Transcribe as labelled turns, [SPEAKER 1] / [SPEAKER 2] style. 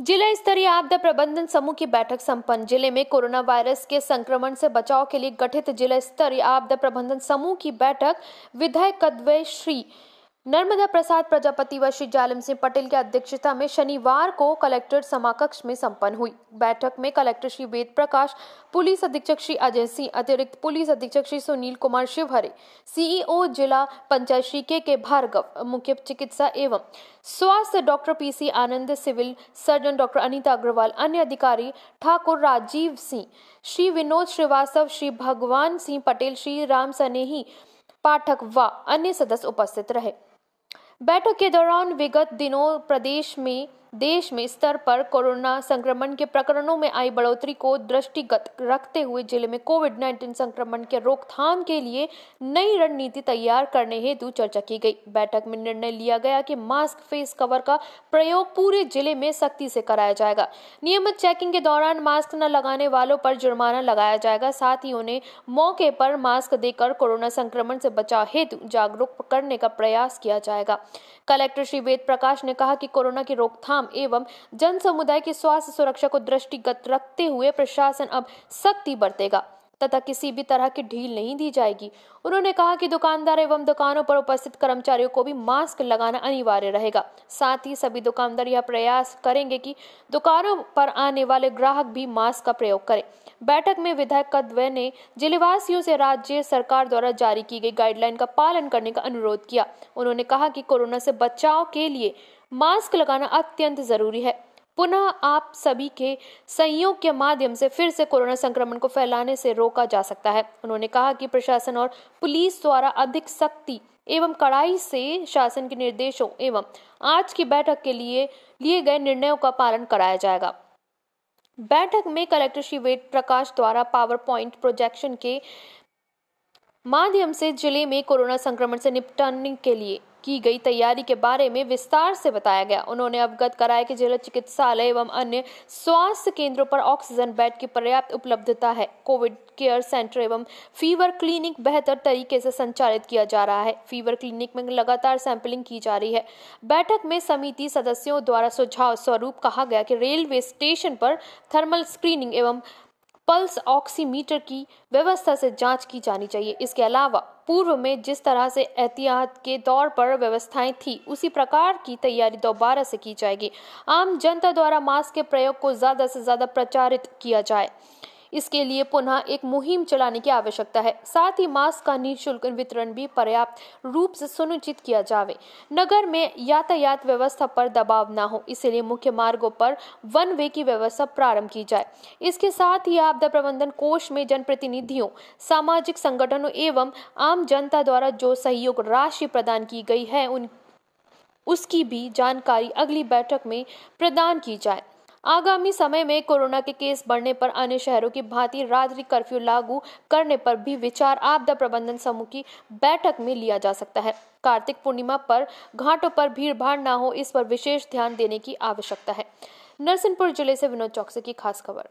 [SPEAKER 1] जिला स्तरीय आपदा प्रबंधन समूह की बैठक संपन्न। ज़िले में कोरोना वायरस के संक्रमण से बचाव के लिए गठित जिला स्तरीय आपदा प्रबंधन समूह की बैठक। विधायक कदवे श्री नर्मदा प्रसाद प्रजापति व श्री जालम सिंह पटेल की अध्यक्षता में शनिवार को कलेक्टर समाकक्ष में संपन्न हुई। बैठक में कलेक्टर श्री वेद प्रकाश, पुलिस अधीक्षक श्री अजय सिंह, अतिरिक्त पुलिस अधीक्षक श्री सुनील कुमार शिवहरे, सीईओ जिला पंचायत श्री के के भार्गव, मुख्य चिकित्सा एवं स्वास्थ्य doctor PC Anand, civil surgeon doctor Anita Agarwal, अन्य अधिकारी ठाकुर राजीव सिंह, श्री विनोद श्रीवास्तव, श्री भगवान सिंह पटेल, श्री राम सनेही, पाठक व अन्य सदस्य उपस्थित रहे। बैठक के दौरान विगत दिनों प्रदेश में देश में स्तर पर कोरोना संक्रमण के प्रकरणों में आई बढ़ोतरी को दृष्टिगत रखते हुए ज़िले में कोविड 19 संक्रमण के रोकथाम के लिए नई रणनीति तैयार करने हेतु चर्चा की गई। बैठक में निर्णय लिया गया कि मास्क, फेस कवर का प्रयोग पूरे ज़िले में सख्ती से कराया जाएगा। नियमित चेकिंग के दौरान मास्क न लगाने वालों पर जुर्माना लगाया जाएगा। साथ ही उन्हें मौके पर मास्क देकर कोरोना संक्रमण से बचाव हेतु जागरूक करने का प्रयास किया जाएगा। कलेक्टर श्री वेद प्रकाश ने कहा कि कोरोना की रोकथाम रोकथाम एवं जन समुदाय की स्वास्थ्य सुरक्षा को दृष्टिगत रखते हुए प्रशासन अब सख्ती बरतेगा, तथा किसी भी तरह की ढील नहीं दी जाएगी। उन्होंने कहा कि दुकानदार एवं दुकानों पर उपस्थित कर्मचारियों को भी मास्क लगाना अनिवार्य रहेगा। साथ ही सभी दुकानदार यह प्रयास करेंगे कि दुकानों पर आने वाले ग्राहक भी मास्क का प्रयोग करें। बैठक में विधायक कद्वे ने जिलेवासियों से राज्य सरकार द्वारा जारी की गई गाइडलाइन का पालन करने का अनुरोध किया। उन्होंने कहा कि कोरोना से बचाव के लिए मास्क लगाना अत्यंत ज़रूरी है। पुनः आप सभी के संयोग के माध्यम से फिर से कोरोना संक्रमण को फैलाने से रोका जा सकता है। उन्होंने कहा कि प्रशासन और पुलिस द्वारा अधिक सख्ती एवं कड़ाई से शासन के निर्देशों एवं आज की बैठक के लिए लिए गए निर्णयों का पालन कराया जाएगा। बैठक में कलेक्टर श्री वेद प्रकाश द्वारा पावर पॉइंट प्रोजेक्शन के माध्यम से ज़िले में कोरोना संक्रमण से निपटने के लिए की गई तैयारी के बारे में विस्तार से बताया गया। उन्होंने अवगत कराया कि जिला चिकित्सालय एवं अन्य स्वास्थ्य केंद्रों पर ऑक्सीजन बेड की पर्याप्त उपलब्धता है। कोविड केयर सेंटर एवं फीवर क्लिनिक बेहतर तरीके से संचालित किया जा रहा है। फीवर क्लिनिक में लगातार सैंपलिंग की जा रही है। बैठक में समिति सदस्यों द्वारा सुझाव स्वरूप कहा गया कि रेलवे स्टेशन पर थर्मल स्क्रीनिंग एवं पल्स ऑक्सीमीटर की व्यवस्था से जाँच की जानी चाहिए। इसके अलावा, पूर्व में जिस तरह से एहतियात के तौर पर व्यवस्थाएँ थी, उसी प्रकार की तैयारी दोबारा से की जाएगी। आम जनता द्वारा मास्क के प्रयोग को ज़्यादा से ज़्यादा प्रचारित किया जाए। इसके लिए पुनः एक मुहिम चलाने की आवश्यकता है। साथ ही मास्क का निःशुल्क वितरण भी पर्याप्त रूप से सुनिश्चित किया जावे। नगर में यातायात व्यवस्था पर दबाव न हो, इसलिए मुख्य मार्गों पर वन वे की व्यवस्था प्रारंभ की जाए। इसके साथ ही आपदा प्रबंधन कोष में जनप्रतिनिधियों, सामाजिक संगठनों एवं आम जनता द्वारा जो सहयोग राशि प्रदान की गई है, उन, उसकी भी जानकारी अगली बैठक में प्रदान की जाए। आगामी समय में कोरोना के केस बढ़ने पर अन्य शहरों की भांति रात्रि कर्फ्यू लागू करने पर भी विचार आपदा प्रबंधन समूह की बैठक में लिया जा सकता है। कार्तिक पूर्णिमा पर घाटों पर भीड़ भाड़ न हो, इस पर विशेष ध्यान देने की आवश्यकता है। नरसिंहपुर ज़िले से विनोद चौकसी की खास खबर।